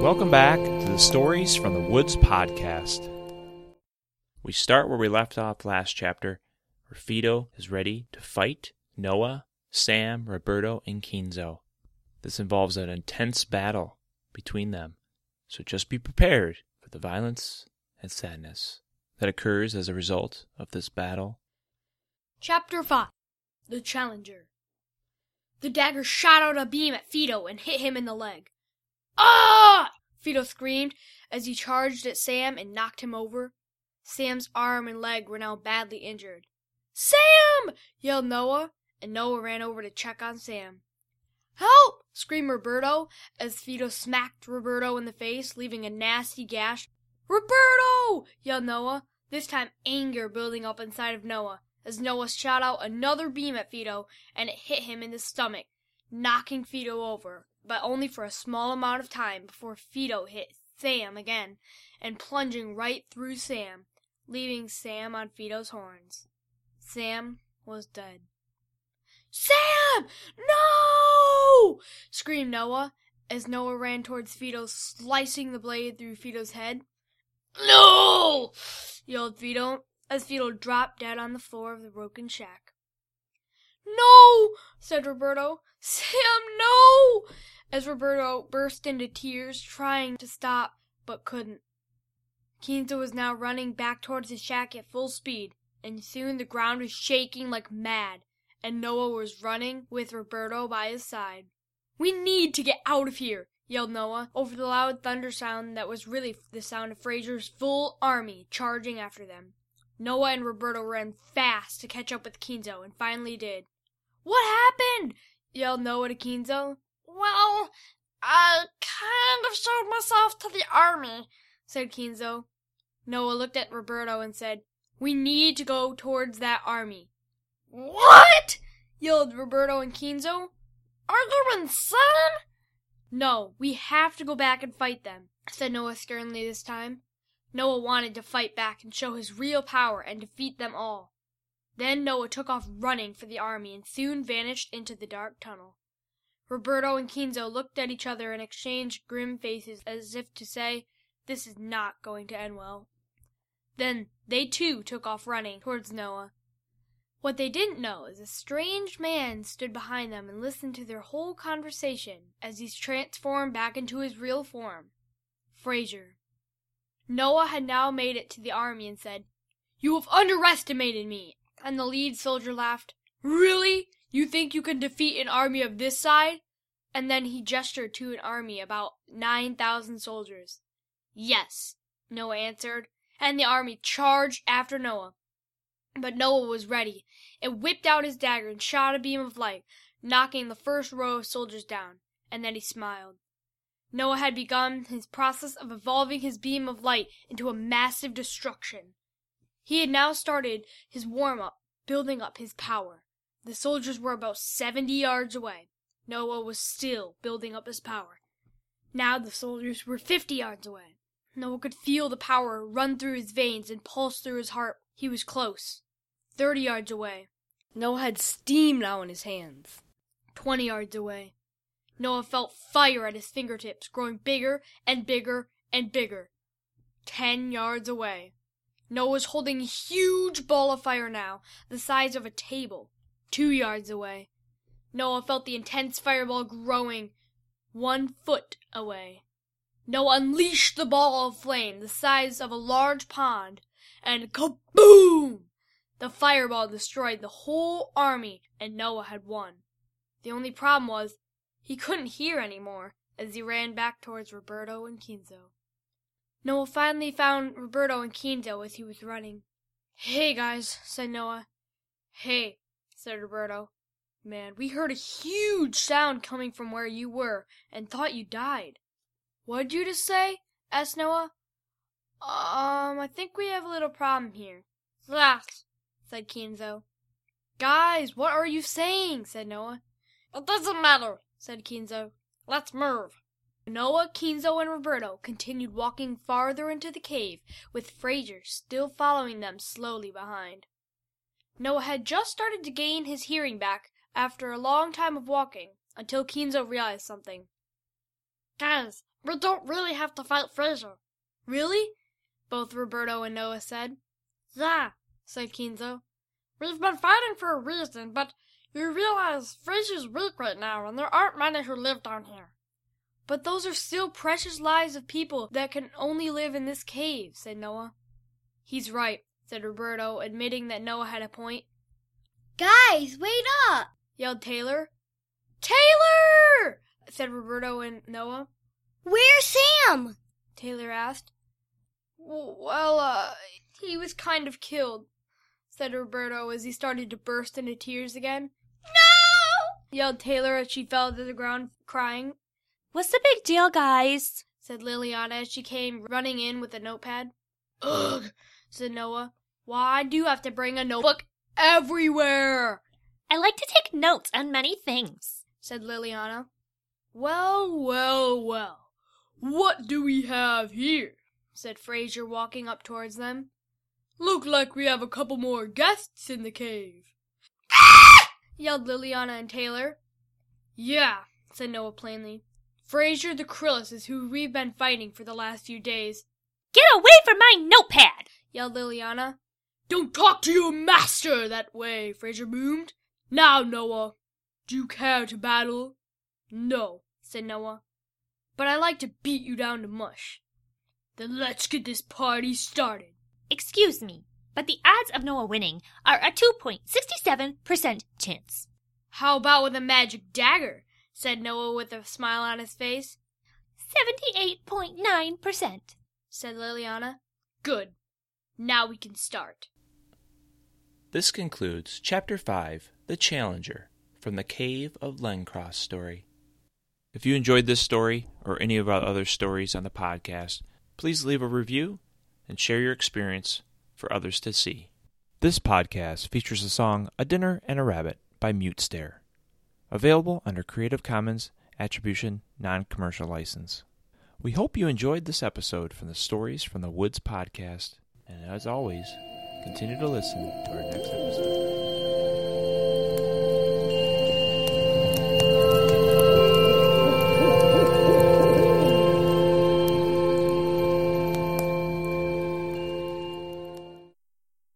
Welcome back to the Stories from the Woods podcast. We start where we left off last chapter, where Fido is ready to fight Noah, Sam, Roberto, and Kinzo. This involves an intense battle between them, so just be prepared for the violence and sadness that occurs as a result of this battle. Chapter 5 The Challenger The dagger shot out a beam at Fido and hit him in the leg. Ah! Fido screamed as he charged at Sam and knocked him over. Sam's arm and leg were now badly injured. Sam! yelled Noah, and Noah ran over to check on Sam. Help! screamed Roberto as Fido smacked Roberto in the face, leaving a nasty gash. Roberto! yelled Noah, this time anger building up inside of Noah as Noah shot out another beam at Fido and it hit him in the stomach, knocking Fido over, but only for a small amount of time before Fido hit Sam again and plunging right through Sam, leaving Sam on Fido's horns. Sam was dead. Sam! No! screamed Noah as Noah ran towards Fido, slicing the blade through Fido's head. No! yelled Fido as Fido dropped dead on the floor of the broken shack. No! said Roberto. Sam, no! As Roberto burst into tears, trying to stop, but couldn't. Kinzo was now running back towards his shack at full speed, and soon the ground was shaking like mad, and Noah was running with Roberto by his side. We need to get out of here, yelled Noah over the loud thunder sound that was really the sound of Fraser's full army charging after them. Noah and Roberto ran fast to catch up with Kinzo and finally did. What happened? yelled Noah to Kinzo. Well, I kind of showed myself to the army, said Kinzo. Noah looked at Roberto and said, We need to go towards that army. What? yelled Roberto and Kinzo. Are you insane? No, we have to go back and fight them, said Noah sternly this time. Noah wanted to fight back and show his real power and defeat them all. Then Noah took off running for the army and soon vanished into the dark tunnel. Roberto and Kinzo looked at each other and exchanged grim faces as if to say, This is not going to end well. Then they too took off running towards Noah. What they didn't know is a strange man stood behind them and listened to their whole conversation as he transformed back into his real form. Fraser. Noah had now made it to the army and said, You have underestimated me. And the lead soldier laughed. Really? You think you can defeat an army of this side? And then he gestured to an army about 9,000 soldiers. Yes, Noah answered, and the army charged after Noah. But Noah was ready, and whipped out his dagger and shot a beam of light, knocking the first row of soldiers down, and then he smiled. Noah had begun his process of evolving his beam of light into a massive destruction. He had now started his warm up, building up his power. The soldiers were about seventy yards away. Noah was still building up his power. Now the soldiers were fifty yards away. Noah could feel the power run through his veins and pulse through his heart. He was close. Thirty yards away. Noah had steam now in his hands. Twenty yards away. Noah felt fire at his fingertips, growing bigger and bigger and bigger. Ten yards away. Noah was holding a huge ball of fire now, the size of a table. Two yards away. Noah felt the intense fireball growing. One foot away. Noah unleashed the ball of flame, the size of a large pond, and kaboom! The fireball destroyed the whole army, and Noah had won. The only problem was he couldn't hear any more as he ran back towards Roberto and Kinzo. Noah finally found Roberto and Kinzo as he was running. Hey, guys, said Noah. Hey, said Roberto. Man, we heard a huge sound coming from where you were and thought you died. What'd you just say? asked Noah. Um, I think we have a little problem here. Yes, said Kinzo. Guys, what are you saying? said Noah. It doesn't matter, said Kinzo. Let's move. Noah, Kinzo, and Roberto continued walking farther into the cave, with Fraser still following them slowly behind. Noah had just started to gain his hearing back after a long time of walking, until Kinzo realized something. Guys, We don't really have to fight Fraser. Really? Both Roberto and Noah said. Yeah, said Kinzo. We've been fighting for a reason, but you realize Fraser's weak right now, and there aren't many who live down here. But those are still precious lives of people that can only live in this cave, said Noah. He's right, said Roberto, admitting that Noah had a point. Guys, wait up! yelled Taylor. Taylor! said Roberto and Noah. Where's Sam? Taylor asked. Well, uh, he was kind of killed, said Roberto as he started to burst into tears again. No! yelled Taylor as she fell to the ground crying. What's the big deal, guys? said Liliana as she came running in with a notepad. Ugh, said Noah. Why do you have to bring a notebook everywhere? I like to take notes on many things, said Liliana. Well, well, well. What do we have here? said Fraser, walking up towards them. Look like we have a couple more guests in the cave. Ah! yelled Liliana and Taylor. Yeah, said Noah plainly. Fraser the Krillis is who we've been fighting for the last few days. Get away from my notepad! yelled Liliana. Don't talk to your master that way, Fraser boomed. Now, Noah, do you care to battle? No, said Noah. But I like to beat you down to mush. Then let's get this party started. Excuse me, but the odds of Noah winning are a 2.67% chance. How about with a magic dagger? Said Noah with a smile on his face. 78.9%, said Liliana. Good. Now we can start. This concludes Chapter 5 The Challenger from the Cave of Lencross story. If you enjoyed this story or any of our other stories on the podcast, please leave a review and share your experience for others to see. This podcast features the song A Dinner and a Rabbit by Mute Stare, available under Creative Commons Attribution Non Commercial License. We hope you enjoyed this episode from the Stories from the Woods podcast, and as always, continue to listen to our next episode.